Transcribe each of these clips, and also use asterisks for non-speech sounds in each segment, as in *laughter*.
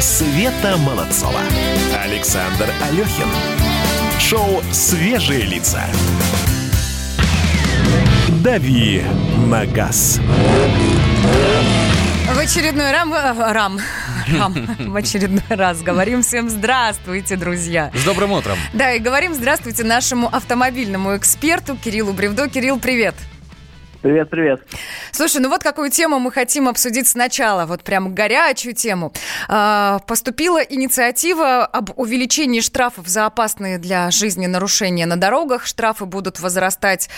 Света Молодцова. Александр Алехин. Шоу «Свежие лица». «Дави на газ». В очередной рам... э, рам. Рам. В очередной раз говорим всем здравствуйте, друзья. С добрым утром. Да, и говорим здравствуйте нашему автомобильному эксперту Кириллу Бревдо. Кирилл, привет. Привет, привет. Слушай, ну вот какую тему мы хотим обсудить сначала, вот прям горячую тему. А, поступила инициатива об увеличении штрафов за опасные для жизни нарушения на дорогах. Штрафы будут возрастать,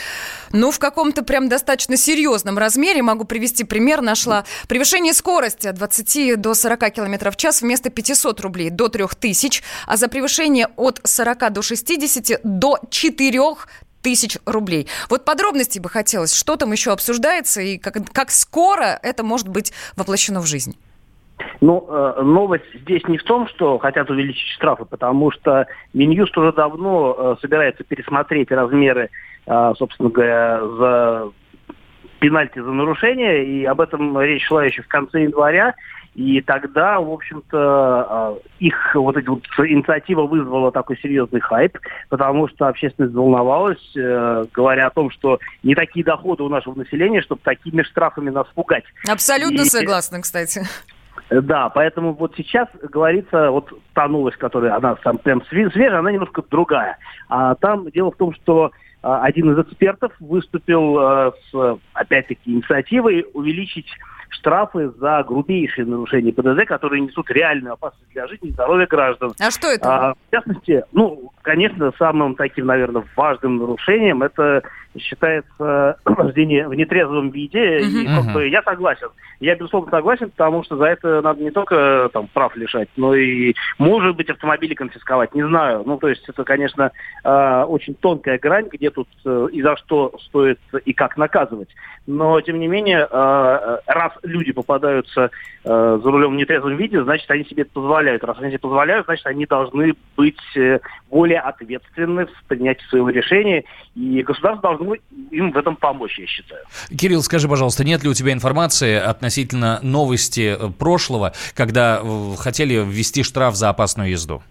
ну, в каком-то прям достаточно серьезном размере. Могу привести пример. Нашла превышение скорости от 20 до 40 км в час вместо 500 рублей до 3000, а за превышение от 40 до 60 до 4 тысяч рублей. Вот подробностей бы хотелось, что там еще обсуждается и как, как скоро это может быть воплощено в жизнь. Ну, э, новость здесь не в том, что хотят увеличить штрафы, потому что Минюст уже давно э, собирается пересмотреть размеры, э, собственно говоря, за пенальти за нарушение, и об этом речь шла еще в конце января. И тогда, в общем-то, их вот эта вот инициатива вызвала такой серьезный хайп, потому что общественность волновалась, говоря о том, что не такие доходы у нашего населения, чтобы такими штрафами нас пугать. Абсолютно и... согласна, кстати. Да, поэтому вот сейчас говорится, вот та новость, которая она там прям свежая, она немножко другая. А там дело в том, что один из экспертов выступил с, опять-таки, инициативой увеличить штрафы за грубейшие нарушения ПДД, которые несут реальную опасность для жизни и здоровья граждан. А что это? А, в частности, ну, конечно, самым таким, наверное, важным нарушением это считается *clears throat* вождение в нетрезвом виде. Uh-huh. И как бы, я согласен. Я, безусловно, согласен, потому что за это надо не только там, прав лишать, но и, может быть, автомобили конфисковать. Не знаю. Ну, то есть это, конечно, э, очень тонкая грань, где тут э, и за что стоит и как наказывать. Но, тем не менее, э, раз люди попадаются э, за рулем в нетрезвом виде, значит, они себе это позволяют. Раз они себе позволяют, значит, они должны быть э, более ответственны в принятии своего решения. И государство должно им в этом помочь, я считаю. Кирилл, скажи, пожалуйста, нет ли у тебя информации относительно новости э, прошлого, когда э, хотели ввести штраф за опасную езду?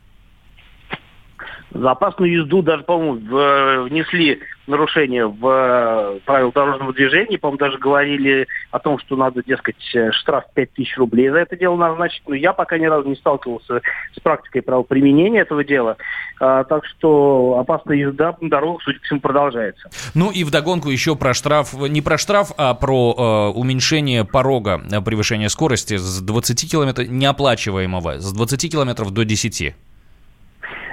За опасную езду даже, по-моему, внесли нарушение в э, правила дорожного движения. По-моему, даже говорили о том, что надо, дескать, штраф 5000 рублей за это дело назначить. Но я пока ни разу не сталкивался с практикой правоприменения этого дела. А, так что опасная езда на дорогах, судя по всему, продолжается. Ну и вдогонку еще про штраф, не про штраф, а про э, уменьшение порога превышения скорости с 20 километров неоплачиваемого, с 20 километров до 10.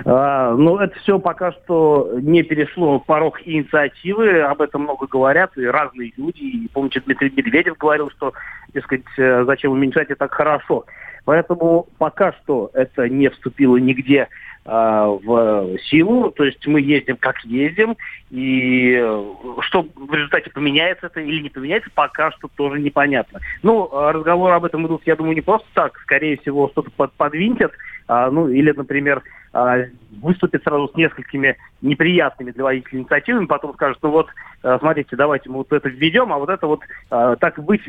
А, ну, это все пока что не перешло порог инициативы, об этом много говорят, и разные люди. И, помните, Дмитрий Медведев говорил, что, дескать, э, зачем уменьшать это так хорошо. Поэтому пока что это не вступило нигде а, в силу, то есть мы ездим как ездим, и э, что в результате поменяется это или не поменяется, пока что тоже непонятно. Ну, а разговоры об этом идут, я думаю, не просто так, скорее всего, что-то под, подвинтят, а, ну, или, например, а, выступит сразу с несколькими неприятными для водителей инициативами, потом скажет, ну вот, смотрите, давайте мы вот это введем, а вот это вот а, так быть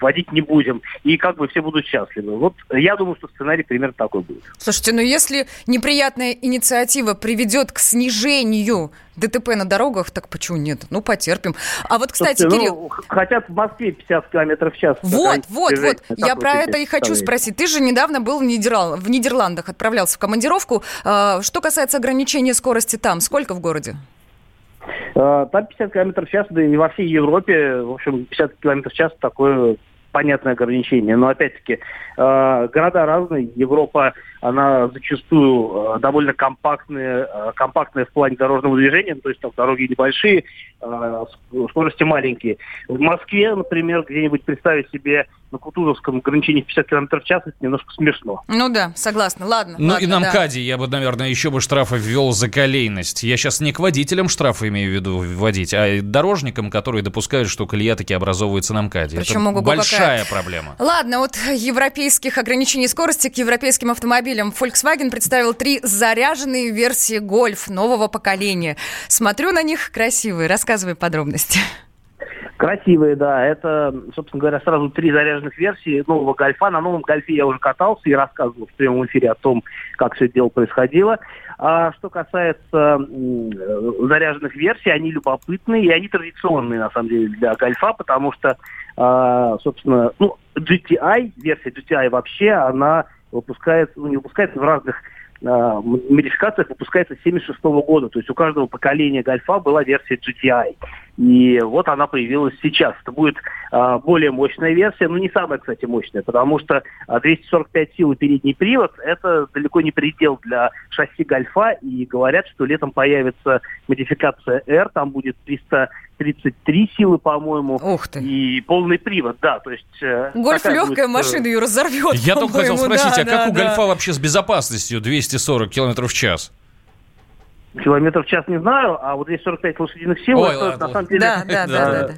вводить не будем. И как бы все будут счастливы. Вот я думаю, что сценарий примерно такой будет. Слушайте, ну если неприятная инициатива приведет к снижению ДТП на дорогах, так почему нет? Ну, потерпим. А вот, кстати, Слушайте, Кирилл... Ну, хотят в Москве 50 километров в час. Вот, вот, вот. Я про это и хочу спросить. Ты же недавно был в, Нидерланд... в Нидерландах, отправлялся в командировку. А, что касается ограничения скорости там, сколько в городе? А, там 50 километров в час, да и во всей Европе. В общем, 50 километров в час такое понятное ограничение. Но опять-таки, э, города разные. Европа, она зачастую э, довольно компактная, э, компактная в плане дорожного движения, то есть там дороги небольшие, э, скорости маленькие. В Москве, например, где-нибудь представить себе на Кутузовском ограничении 50 км в час, это немножко смешно. Ну да, согласна, ладно. Ну ладно, и на да. МКАДе я бы, наверное, еще бы штрафы ввел за колейность. Я сейчас не к водителям штрафы имею в виду вводить, а дорожникам, которые допускают, что колея таки образовывается на МКАДе. Причем это большая какая. проблема. Ладно, вот европейских ограничений скорости к европейским автомобилям Volkswagen представил три заряженные версии Golf нового поколения. Смотрю на них красивые. Рассказывай подробности. Красивые, да. Это, собственно говоря, сразу три заряженных версии нового гольфа. На новом гольфе я уже катался и рассказывал в прямом эфире о том, как все это дело происходило. А что касается заряженных версий, они любопытные и они традиционные, на самом деле, для гольфа, потому что, а, собственно, ну, GTI, версия GTI вообще, она выпускается, ну, не выпускается в разных э, модификациях выпускается с 76 года. То есть у каждого поколения гольфа была версия GTI. И вот она появилась сейчас. Это будет а, более мощная версия, но не самая, кстати, мощная, потому что а, 245 сил и передний привод – это далеко не предел для шасси Гольфа, и говорят, что летом появится модификация R, там будет 333 силы, по-моему, Ух ты. и полный привод, да, то есть... э, Гольф легкая будет, э, машина, ее разорвет. Я только хотел спросить, да, а как да, у да. Гольфа вообще с безопасностью 240 километров в час? Километров в час не знаю, а вот 245 лошадиных сил, Ой, это ладно. на самом деле... Да, да, да, да, да.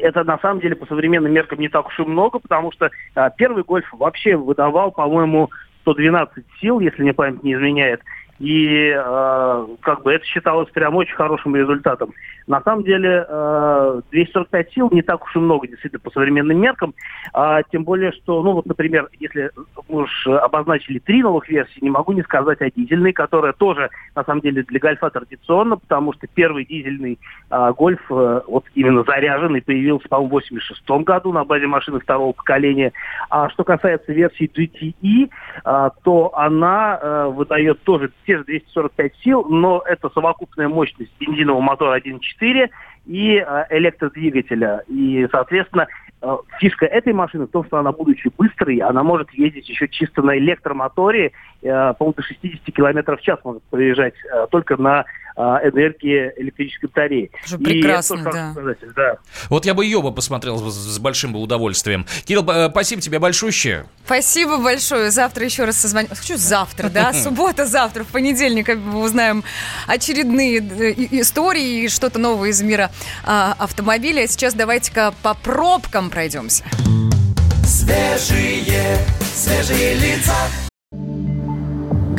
Это на самом деле по современным меркам не так уж и много, потому что а, первый гольф вообще выдавал, по-моему, 112 сил, если мне память не изменяет. И э, как бы это считалось прям очень хорошим результатом. На самом деле э, 245 сил не так уж и много, действительно, по современным меркам. А, тем более, что, ну вот, например, если мы уж обозначили три новых версии, не могу не сказать о дизельной, которая тоже, на самом деле, для гольфа традиционна, потому что первый дизельный а, гольф, э, вот именно заряженный, появился, по-моему, в 86 году на базе машины второго поколения. А что касается версии GTE, а, то она э, выдает тоже те же 245 сил, но это совокупная мощность бензинового мотора 1.4 и э, электродвигателя. И, соответственно, э, фишка этой машины в том, что она, будучи быстрой, она может ездить еще чисто на электромоторе, по-моему, до 60 километров в час может проезжать э, только на э, энергии электрической батареи. Прекрасно, это да. да. Вот я бы ее бы посмотрел с, большим бы удовольствием. Кирилл, э, спасибо тебе большущее. Спасибо большое. Завтра еще раз созвоним. Хочу завтра, да? *laughs* Суббота, завтра, в понедельник мы узнаем очередные э, истории и что-то новое из мира а, автомобиля. А Сейчас давайте-ка по пробкам пройдемся. Свежие, свежие лица.